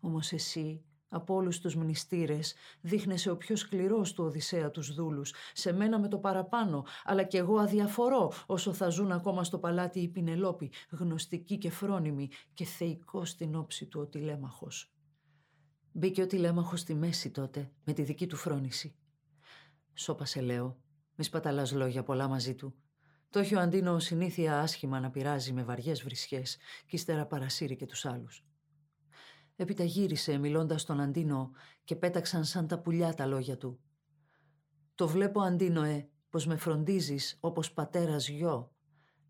Όμως εσύ, Από όλους τους μνηστήρες δείχνεσαι ο πιο σκληρός του Οδυσσέα τους δούλους, σε μένα με το παραπάνω, αλλά κι εγώ αδιαφορώ όσο θα ζουν ακόμα στο παλάτι οι Πινελόποι, γνωστικοί και φρόνιμοι και θεϊκό στην όψη του ο τηλέμαχος. Μπήκε ο τηλέμαχος στη μέση τότε, με τη δική του φρόνηση. Σώπασε λέω, μη σπαταλάς λόγια πολλά μαζί του. Το έχει ο Αντίνο συνήθεια άσχημα να πειράζει με βαριές βρισιές και ύστερα παρασύρει και τους άλλους. Έπειτα γύρισε μιλώντας στον Αντίνο και πέταξαν σαν τα πουλιά τα λόγια του. «Το βλέπω, Αντίνοε, πως με φροντίζεις όπως πατέρας γιο.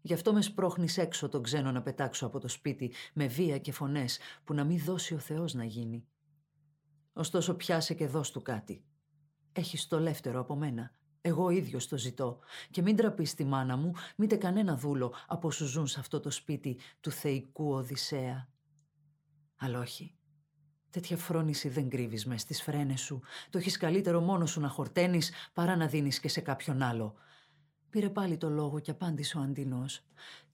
Γι' αυτό με σπρώχνεις έξω τον ξένο να πετάξω από το σπίτι με βία και φωνές που να μην δώσει ο Θεός να γίνει. Ωστόσο πιάσε και δώσ' του κάτι. Έχεις το λεύτερο από μένα. Εγώ ίδιος το ζητώ. Και μην τραπείς τη μάνα μου, μήτε κανένα δούλο από όσους ζουν σε αυτό το σπίτι του θεϊκού Οδυσσέα. Αλλά όχι. Τέτοια φρόνηση δεν κρύβεις μες στις φρένες σου. Το έχεις καλύτερο μόνος σου να χορταίνεις παρά να δίνεις και σε κάποιον άλλο. Πήρε πάλι το λόγο και απάντησε ο Αντινός.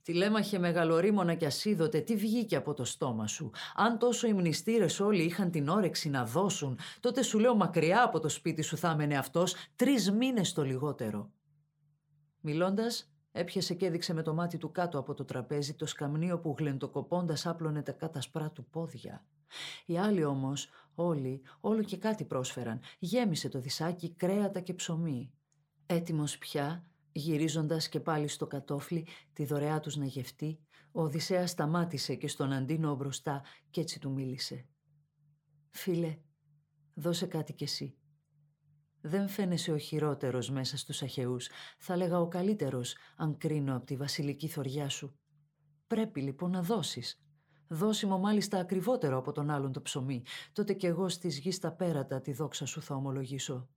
Τηλέμαχε μεγαλορίμωνα κι ασίδωτε, τι βγήκε από το στόμα σου; Αν τόσο οι μνηστήρες όλοι είχαν την όρεξη να δώσουν, τότε σου λέω μακριά από το σπίτι σου θα έμενε αυτός τρεις μήνες το λιγότερο. Μιλώντας, έπιασε και έδειξε με το μάτι του κάτω από το τραπέζι το σκαμνίο που γλεντοκοπώντας άπλωνε τα κάτασπρά του πόδια. Οι άλλοι όμως, όλοι, όλο και κάτι πρόσφεραν. Γέμισε το δισάκι κρέατα και ψωμί. Έτοιμος πια, Γυρίζοντας και πάλι στο κατόφλι τη δωρεά τους να γευτεί, ο Οδυσσέας σταμάτησε και στον Αντίνο μπροστά κι έτσι του μίλησε. «Φίλε, δώσε κάτι κι εσύ. Δεν φαίνεσαι ο χειρότερος μέσα στους αχαιούς, θα λέγα ο καλύτερος αν κρίνω από τη βασιλική θωριά σου. Πρέπει λοιπόν να δώσεις. Δώσιμο μάλιστα ακριβότερο από τον άλλον το ψωμί, τότε κι εγώ στις γης τα πέρατα τη δόξα σου θα ομολογήσω.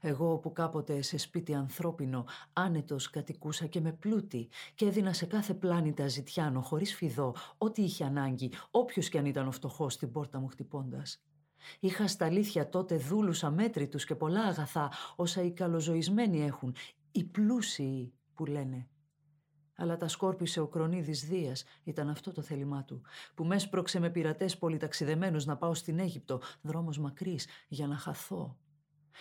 Εγώ που κάποτε σε σπίτι ανθρώπινο άνετος κατοικούσα και με πλούτη και έδινα σε κάθε πλάνη τα ζητιάνο χωρίς φιδό ό,τι είχε ανάγκη όποιος κι αν ήταν ο φτωχός στην πόρτα μου χτυπώντας. Είχα στα αλήθεια τότε δούλους αμέτρητους και πολλά αγαθά όσα οι καλοζωισμένοι έχουν, οι πλούσιοι που λένε. Αλλά τα σκόρπισε ο Κρονίδης Δίας, ήταν αυτό το θέλημά του, που με έσπρωξε με πειρατές πολυταξιδεμένους να πάω στην Αίγυπτο, δρόμος μακρύς, για να χαθώ.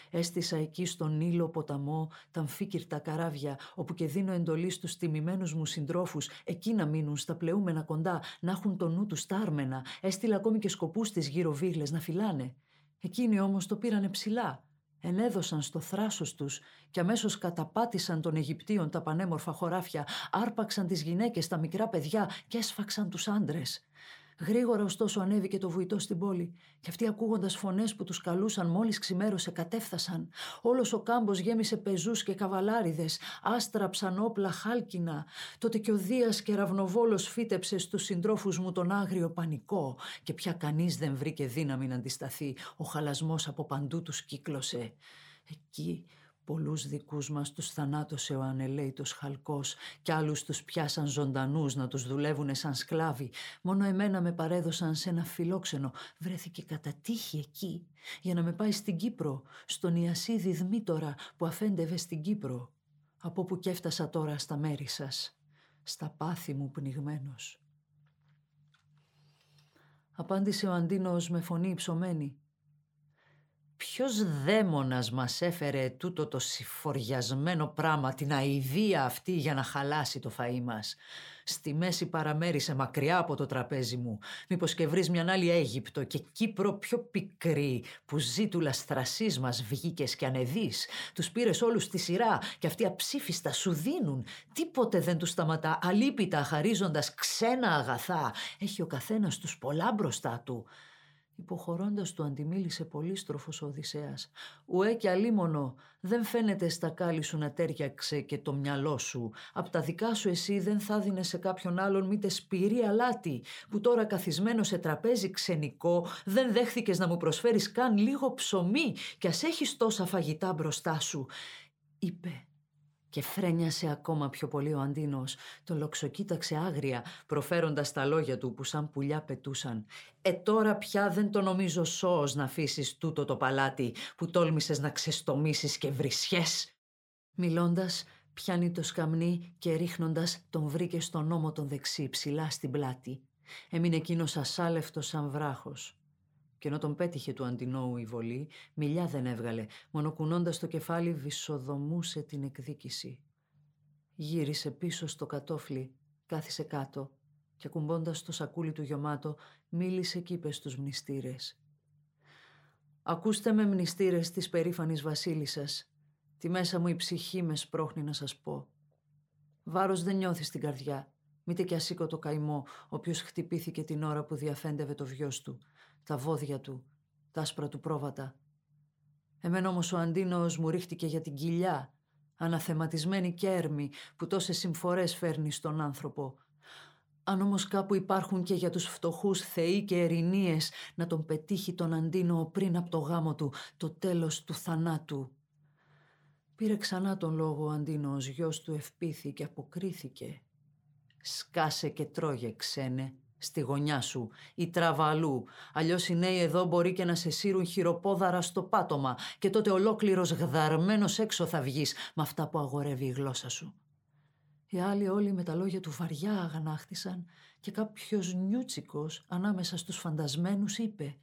Έστησα εκεί στον Νείλο ποταμό τα αμφίκυρτα καράβια, όπου και δίνω εντολή στους τιμημένους μου συντρόφους, εκεί να μείνουν στα πλεούμενα κοντά, να έχουν το νου τους στάρμενα. Έστειλα ακόμη και σκοπούς στις γύρω βίγλες να φυλάνε. Εκείνοι όμως το πήρανε ψηλά. Ενέδωσαν στο θράσος τους και αμέσως καταπάτησαν των Αιγυπτίων τα πανέμορφα χωράφια, άρπαξαν τις γυναίκες, τα μικρά παιδιά και έσφαξαν τους άντρες. Γρήγορα ωστόσο ανέβηκε το βουητό στην πόλη και αυτοί ακούγοντας φωνές που τους καλούσαν μόλις ξημέρωσε κατέφθασαν. Όλος ο κάμπος γέμισε πεζούς και καβαλάριδες, άστραψαν όπλα χάλκινα. Τότε και ο Δίας και Ραβνοβόλος φύτεψε στους συντρόφους μου τον άγριο πανικό και πια κανείς δεν βρήκε δύναμη να αντισταθεί. Ο χαλασμός από παντού τους κύκλωσε. Εκεί Πολλούς δικούς μας τους θανάτωσε ο ανελέητος χαλκός κι άλλους τους πιάσαν ζωντανούς να τους δουλεύουνε σαν σκλάβοι. Μόνο εμένα με παρέδωσαν σε ένα φιλόξενο. Βρέθηκε κατά τύχη εκεί για να με πάει στην Κύπρο, στον Ιασίδη Δμήτορα που αφέντευε στην Κύπρο. Από που κι έφτασα τώρα στα μέρη σας, στα πάθη μου πνιγμένος. Απάντησε ο Αντίνος με φωνή υψωμένη. Ποιος δαίμονας μας έφερε τούτο το συφοριασμένο πράμα, την αηδία αυτή για να χαλάσει το φαΐ μας; Στη μέση παραμέρισε μακριά από το τραπέζι μου. Μήπως και βρεις μια άλλη Αίγυπτο και Κύπρο πιο πικρή που ζει του λαστρασής μας βγήκες και ανεδείς. Τους πήρες όλους στη σειρά και αυτοί αψήφιστα σου δίνουν. Τίποτε δεν τους σταματά αλίπητα χαρίζοντας ξένα αγαθά. Έχει ο καθένας τους πολλά μπροστά του. Υποχωρώντας του αντιμίλησε πολύστροφος ο Οδυσσέας. «Ουέ και αλίμονο, δεν φαίνεται στα κάλλη σου να τέριαξε και το μυαλό σου. Απ' τα δικά σου εσύ δεν θα δίνε σε κάποιον άλλον μήτε σπυρί αλάτι, που τώρα καθισμένο σε τραπέζι ξενικό δεν δέχθηκες να μου προσφέρεις καν λίγο ψωμί κι ας έχεις τόσα φαγητά μπροστά σου», είπε και φρένιασε ακόμα πιο πολύ ο Αντίνος. Τον λοξοκοίταξε άγρια, προφέροντας τα λόγια του που σαν πουλιά πετούσαν. «Ε τώρα πια δεν το νομίζω σώος να αφήσεις τούτο το παλάτι που τόλμησες να ξεστομίσεις και βρισιές». Μιλώντας, πιάνει το σκαμνί και ρίχνοντας τον βρήκε στον ώμο τον δεξί ψηλά στην πλάτη. Έμεινε εκείνος ασάλευτος σαν βράχος. Και ενώ τον πέτυχε του Αντινόου η βολή, μιλιά δεν έβγαλε, μονοκουνώντας το κεφάλι βυσοδομούσε την εκδίκηση. Γύρισε πίσω στο κατόφλι, κάθισε κάτω και κουμπώντας το σακούλι του γιωμάτο, μίλησε κι είπε στους μνηστήρες. «Ακούστε με μνηστήρες της περήφανης βασίλισσας. Τη μέσα μου η ψυχή μες σπρώχνει να σας πω. Βάρος δεν νιώθει στην καρδιά, μήτε κι ασήκω το καημό, ο οποίος χτυπήθηκε την ώρα που διαφέντευε το βιός του, τα βόδια του, τα άσπρα του πρόβατα. Εμένα όμως ο Αντίνος μου ρίχτηκε για την κοιλιά, αναθεματισμένη κέρμη που τόσες συμφορές φέρνει στον άνθρωπο. Αν όμως κάπου υπάρχουν και για τους φτωχούς θεοί και ερηνίες να τον πετύχει τον Αντίνο πριν από το γάμο του, το τέλος του θανάτου. Πήρε ξανά τον λόγο ο Αντίνος, γιος του ευπήθη και αποκρίθηκε. «Σκάσε και τρώγε, ξένε», στη γωνιά σου ή τραβαλού. Αλλιώς οι νέοι εδώ μπορεί και να σε σύρουν χειροπόδαρα στο πάτωμα και τότε ολόκληρος γδαρμένος έξω θα βγεις με αυτά που αγορεύει η γλώσσα σου. Οι άλλοι όλοι με τα λόγια του βαριά αγανάχτησαν και κάποιος νιούτσικος ανάμεσα στους φαντασμένους είπε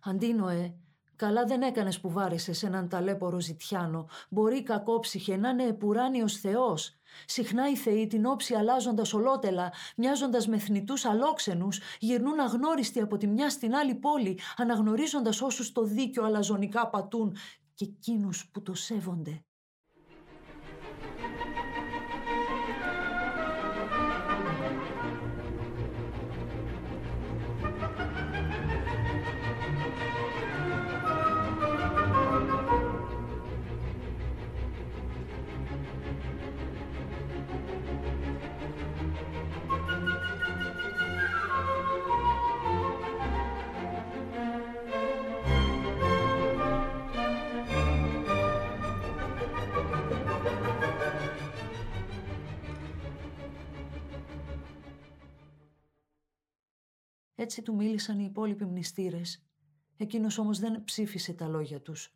«Αντίνοε, καλά δεν έκανες που βάρεσες έναν ταλέπορο ζητιάνο. Μπορεί κακόψυχε να είναι επουράνιος θεός. Συχνά οι θεοί την όψη αλλάζοντας ολότελα, μοιάζοντας με θνητούς αλόξενους, γυρνούν αγνώριστοι από τη μια στην άλλη πόλη, αναγνωρίζοντας όσους το δίκιο αλαζονικά πατούν και εκείνους που το σέβονται. Έτσι του μίλησαν οι υπόλοιποι μνηστήρες. Εκείνος όμως δεν ψήφισε τα λόγια τους.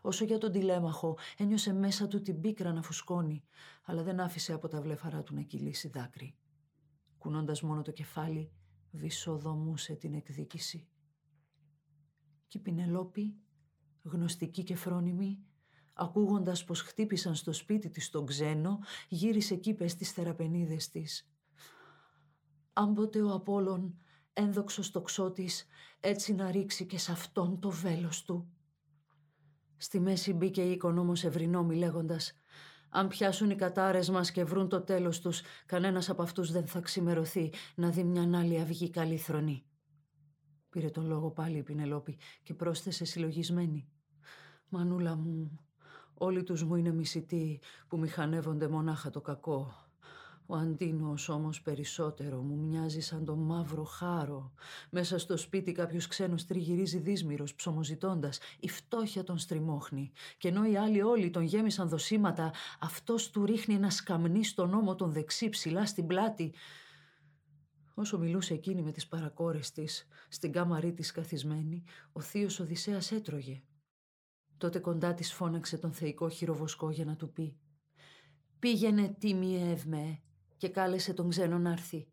Όσο για τον τηλέμαχο, ένιωσε μέσα του την πίκρα να φουσκώνει, αλλά δεν άφησε από τα βλέφαρά του να κυλήσει δάκρυ. Κουνώντας μόνο το κεφάλι, βυσοδομούσε την εκδίκηση. Και η Πινελόπη, γνωστική και φρόνιμη, ακούγοντας πως χτύπησαν στο σπίτι της τον ξένο, γύρισε κήπες στις θεραπενίδες της. Άμποτε ο Απόλλων ένδοξος τοξότης έτσι να ρίξει και σε αυτόν το βέλος του. Στη μέση μπήκε η οικονόμος Ευρυνόμη λέγοντας «Αν πιάσουν οι κατάρες μας και βρουν το τέλος τους, κανένας από αυτούς δεν θα ξημερωθεί να δει μια άλλη αυγή καλή θρονή». Πήρε τον λόγο πάλι η Πινελόπη και πρόσθεσε συλλογισμένη. «Μανούλα μου, όλοι τους μου είναι μισητοί που μηχανεύονται μονάχα το κακό. Ο Αντίνος όμως περισσότερο μου μοιάζει σαν το μαύρο χάρο. Μέσα στο σπίτι κάποιος ξένος τριγυρίζει δύσμυρος ψωμοζητώντας. Η φτώχεια τον στριμώχνει. Και ενώ οι άλλοι όλοι τον γέμισαν δοσήματα, αυτός του ρίχνει ένα σκαμνί στον ώμο τον δεξί ψηλά στην πλάτη. Όσο μιλούσε εκείνη με τις παρακόρες της, στην κάμαρή της καθισμένη, ο θείος Οδυσσέας έτρωγε. Τότε κοντά της φώναξε τον θεϊκό χειροβοσκό για να του πει «Πήγαινε τίμη εύμε, και κάλεσε τον ξένο να έρθει.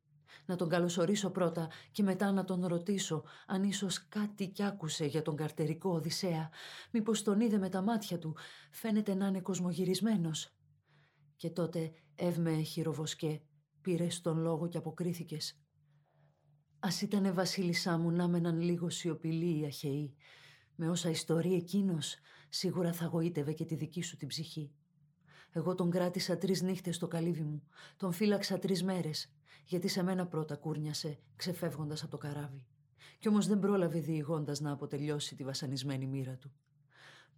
Να τον καλωσορίσω πρώτα και μετά να τον ρωτήσω αν ίσως κάτι κι άκουσε για τον καρτερικό Οδυσσέα. Μήπως τον είδε με τα μάτια του, φαίνεται να είναι κοσμογυρισμένος. Και τότε εύμε χειροβοσκέ, πήρες τον λόγο και αποκρίθηκες. Ας ήτανε βασίλισσά μου να μέναν λίγο σιωπηλοί οι αχαιοί. Με όσα ιστορεί εκείνος, σίγουρα θα γοήτευε και τη δική σου την ψυχή. Εγώ τον κράτησα τρεις νύχτες στο καλύβι μου. Τον φύλαξα τρεις μέρες, γιατί σε μένα πρώτα κούρνιασε, ξεφεύγοντας από το καράβι. Κι όμως δεν πρόλαβε διηγώντας να αποτελειώσει τη βασανισμένη μοίρα του.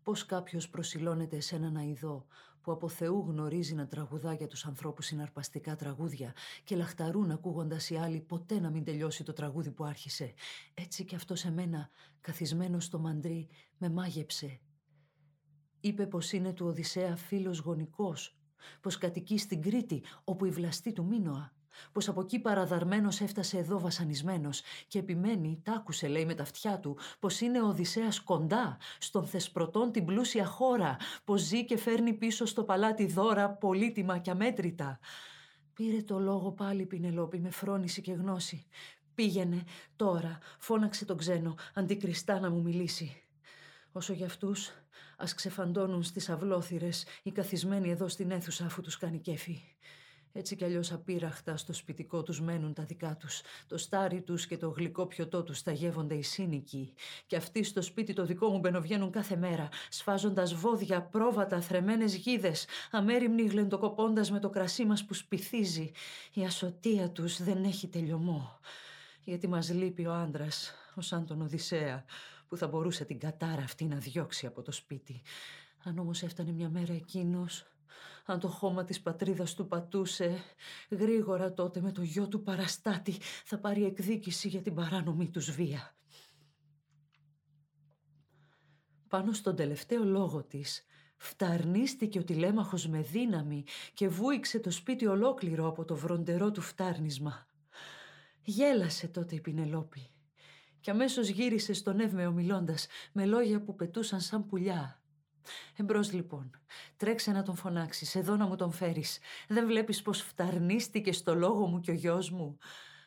Πώς κάποιος προσιλώνεται σε έναν αειδό που από Θεού γνωρίζει να τραγουδά για τους ανθρώπους συναρπαστικά τραγούδια και λαχταρούν ακούγοντας οι άλλοι ποτέ να μην τελειώσει το τραγούδι που άρχισε. Έτσι κι αυτό σε μένα, καθισμένο στο μαντρί, με μάγεψε Είπε πως είναι του Οδυσσέα φίλος γονικός, πως κατοικεί στην Κρήτη όπου η βλαστή του Μίνωα, πως από εκεί παραδαρμένος έφτασε εδώ βασανισμένος και επιμένει, τ' άκουσε λέει με τα αυτιά του, πως είναι ο Οδυσσέας κοντά, στον Θεσπρωτών την πλούσια χώρα, πως ζει και φέρνει πίσω στο παλάτι δώρα πολύτιμα και αμέτρητα. Πήρε το λόγο πάλι Πινελόπη με φρόνηση και γνώση. Πήγαινε τώρα, φώναξε τον ξένο, αντικριστά να μου μιλήσει. Όσο για αυτούς, ας ξεφαντώνουν στις αυλόθυρες οι καθισμένοι εδώ στην αίθουσα αφού τους κάνει κέφι. Έτσι κι αλλιώς απείραχτα στο σπιτικό τους μένουν τα δικά τους. Το στάρι τους και το γλυκό πιωτό τους τα γεύονται οι σύνικοι. Και αυτοί στο σπίτι το δικό μου μπαινοβγαίνουν κάθε μέρα, σφάζοντας βόδια, πρόβατα, θρεμένες γίδες, αμέριμνοι γλεντοκοπώντας με το κρασί μας που σπιθίζει. Η ασωτεία τους δεν έχει τελειωμό. Γιατί μας λείπει ο άντρας, ο σαν τον Οδυσσέα, που θα μπορούσε την κατάρα αυτή να διώξει από το σπίτι. Αν όμως έφτανε μια μέρα εκείνος, αν το χώμα της πατρίδας του πατούσε, γρήγορα τότε με το γιο του παραστάτη θα πάρει εκδίκηση για την παράνομη τους βία. Πάνω στον τελευταίο λόγο της, φταρνίστηκε ο τηλέμαχος με δύναμη και βούηξε το σπίτι ολόκληρο από το βροντερό του φτάρνισμα. Γέλασε τότε η Πινελόπη και αμέσως γύρισε στον Εύμεο μιλώντας με λόγια που πετούσαν σαν πουλιά. Εμπρός λοιπόν, τρέξε να τον φωνάξεις, εδώ να μου τον φέρεις. Δεν βλέπεις πως φταρνίστηκε στο λόγο μου και ο γιος μου;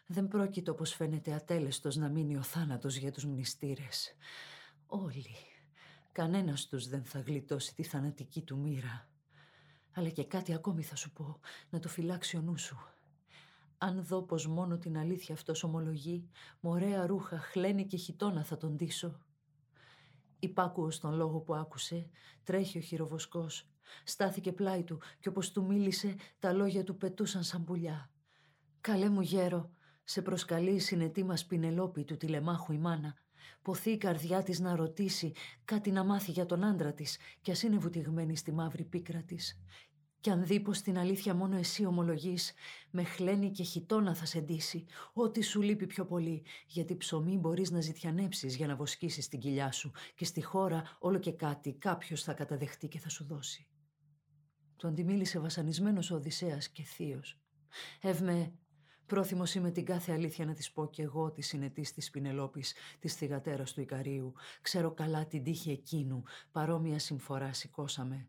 Δεν πρόκειται όπως φαίνεται ατέλεστος να μείνει ο θάνατος για τους μνηστήρες. Όλοι. Κανένας τους δεν θα γλιτώσει τη θανατική του μοίρα. Αλλά και κάτι ακόμη θα σου πω, να το φυλάξει ο νου σου. Αν δω πως μόνο την αλήθεια αυτός ομολογεί, μωρέα ρούχα, χλένη και χιτόνα θα τον ντύσω. Υπάκουο στον λόγο που άκουσε, τρέχει ο χειροβοσκός. Στάθηκε πλάι του και όπως του μίλησε, τα λόγια του πετούσαν σαν πουλιά. «Καλέ μου γέρο, σε προσκαλεί η συνετή μας Πινελόπη του τηλεμάχου η μάνα. Ποθεί η καρδιά της να ρωτήσει, κάτι να μάθει για τον άντρα της κι ας είναι βουτυγμένη στη μαύρη πίκρα της. Κι αν δει πως την αλήθεια μόνο εσύ ομολογείς, με χλένη και χιτόνα θα σε ντύσει, ό,τι σου λείπει πιο πολύ, γιατί ψωμί μπορείς να ζητιανέψεις για να βοσκήσεις την κοιλιά σου και στη χώρα όλο και κάτι κάποιος θα καταδεχτεί και θα σου δώσει. Του αντιμίλησε βασανισμένος ο Οδυσσέας και θείος. Εύμε, πρόθυμος είμαι την κάθε αλήθεια να της πω κι εγώ τη συνετής της Πινελόπης, της θυγατέρας του Ικαρίου. Ξέρω καλά την τύχη εκείνου, παρόμοια συμφορά σηκώσαμε.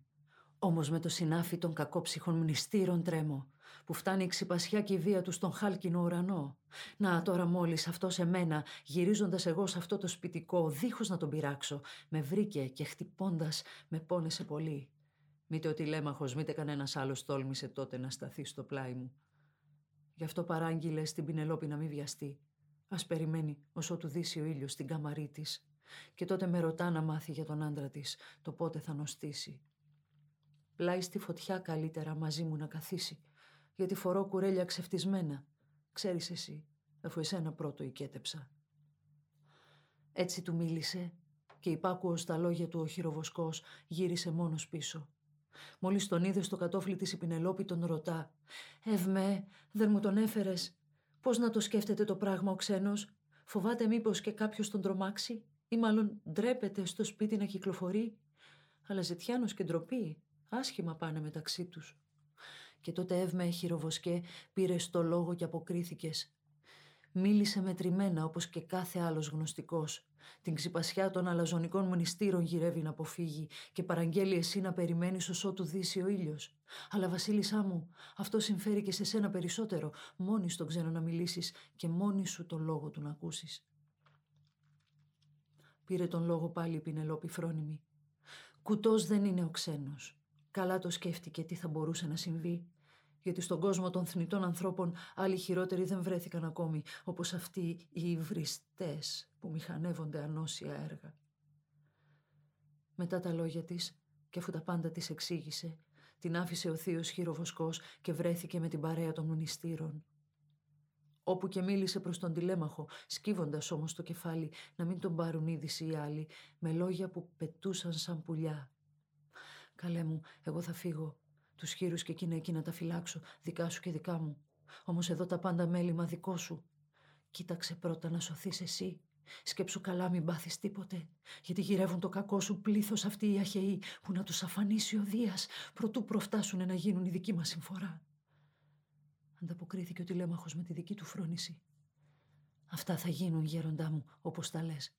Όμως με το συνάφι των κακόψυχων μνηστήρων τρέμω, που φτάνει η ξυπασιά και η βία τους στον χάλκινο ουρανό. Να τώρα μόλις αυτό σε μένα, γυρίζοντας εγώ σε αυτό το σπιτικό, δίχως να τον πειράξω, με βρήκε και χτυπώντας με πόνεσε πολύ. Μήτε ο τηλέμαχο, μήτε κανένας άλλος τόλμησε τότε να σταθεί στο πλάι μου. Γι' αυτό παράγγειλε στην Πινελόπη να μην βιαστεί. Α περιμένει όσο του δύσει ο ήλιος στην καμαρή της. Και τότε με ρωτά να μάθει για τον άντρα της το πότε θα νοστήσει. Πλάι στη φωτιά καλύτερα μαζί μου να καθίσει, γιατί φορώ κουρέλια ξεφτισμένα. Ξέρεις εσύ, αφού εσένα πρώτο οικέτεψα. Έτσι του μίλησε και υπάκουο στα λόγια του ο χειροβοσκός γύρισε μόνος πίσω. Μόλις τον είδε στο κατόφλι της η Πινελόπη τον ρωτά «Ευμέ, δεν μου τον έφερες. Πώς να το σκέφτεται το πράγμα ο ξένος; Φοβάται μήπως και κάποιος τον τρομάξει; Ή μάλλον ντρέπεται στο σπίτι να κυκλοφορεί; Αλλά ζητιάνος και ντροπή. Άσχημα πάνε μεταξύ τους. Και τότε Εύμε χειροβοσκέ πήρε στο λόγο και αποκρίθηκες. Μίλησε μετρημένα όπως και κάθε άλλος γνωστικός. Την ξυπασιά των αλαζονικών μνηστήρων γυρεύει να αποφύγει και παραγγέλει εσύ να περιμένεις όσο του δύσει ο ήλιος. Αλλά βασίλισσά μου, αυτό συμφέρει και σε σένα περισσότερο. Μόνη στον ξένο να μιλήσεις και μόνη σου τον λόγο του να ακούσεις. Πήρε τον λόγο πάλι η Πινελόπη φρόνιμη. Κουτός δεν είναι ο ξένος. Καλά το σκέφτηκε τι θα μπορούσε να συμβεί. Γιατί στον κόσμο των θνητών ανθρώπων άλλοι χειρότεροι δεν βρέθηκαν ακόμη, όπως αυτοί οι υβριστές που μηχανεύονται ανώσια έργα. Μετά τα λόγια της, και αφού τα πάντα της εξήγησε, την άφησε ο θείος χειροβοσκός και βρέθηκε με την παρέα των μνηστήρων. Όπου και μίλησε προς τον τηλέμαχο, σκύβοντας όμως το κεφάλι να μην τον πάρουν είδηση οι άλλοι, με λόγια που πετούσαν σαν πουλιά. Καλέ μου, εγώ θα φύγω. Τους χείρους και εκείνα εκεί να τα φυλάξω, δικά σου και δικά μου. Όμως εδώ τα πάντα μέλημα δικό σου. Κοίταξε πρώτα να σωθείς εσύ. Σκέψου καλά μην πάθεις τίποτε. Γιατί γυρεύουν το κακό σου πλήθος αυτοί οι αχαιοί που να τους αφανίσει ο Δίας προτού προφτάσουν να γίνουν η δική μας συμφορά. Ανταποκρίθηκε ο τηλέμαχος με τη δική του φρόνηση. Αυτά θα γίνουν γέροντά μου όπως τα λες.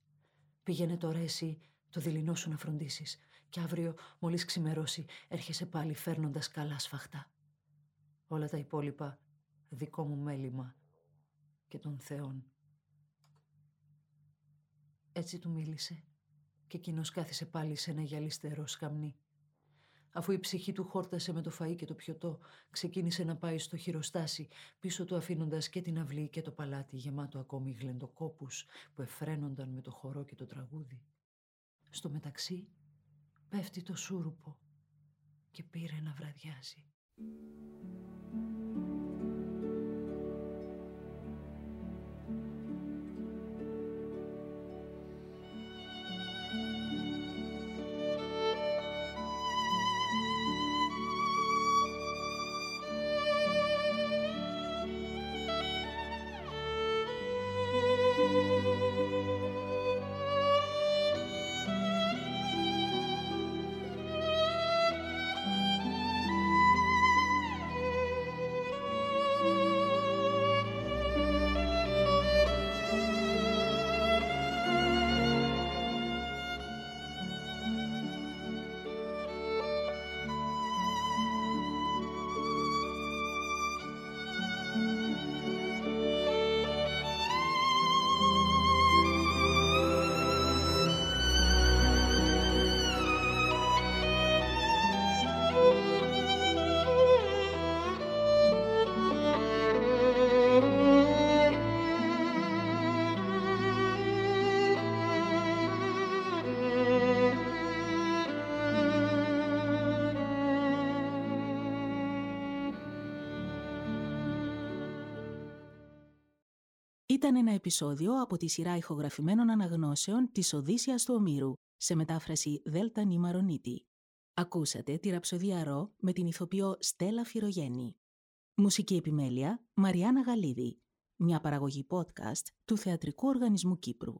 Πήγαινε τώρα εσύ το δειλινό σου να φροντίσεις και αύριο μόλις ξημερώσει έρχεσαι πάλι φέρνοντας καλά σφαχτά. Όλα τα υπόλοιπα δικό μου μέλημα και των θεών. Έτσι του μίλησε και εκείνος κάθισε πάλι σε ένα γυαλιστερό σκαμνί. Αφού η ψυχή του χόρτασε με το φαΐ και το πιωτό, ξεκίνησε να πάει στο χειροστάσι, πίσω του αφήνοντας και την αυλή και το παλάτι γεμάτο ακόμη γλεντοκόπους που εφραίνονταν με το χορό και το τραγούδι. Στο μεταξύ πέφτει το σούρουπο και πήρε να βραδιάζει. Ήταν ένα επεισόδιο από τη σειρά ηχογραφημένων αναγνώσεων της Οδύσσιας του Ομήρου, σε μετάφραση Δέλτα Νιμαρονίτη. Ακούσατε τη ραψοδία Ρο με την ηθοποιό Στέλλα Φυρογέννη. Μουσική επιμέλεια Μαριάννα Γαλίδη. Μια παραγωγή podcast του Θεατρικού Οργανισμού Κύπρου.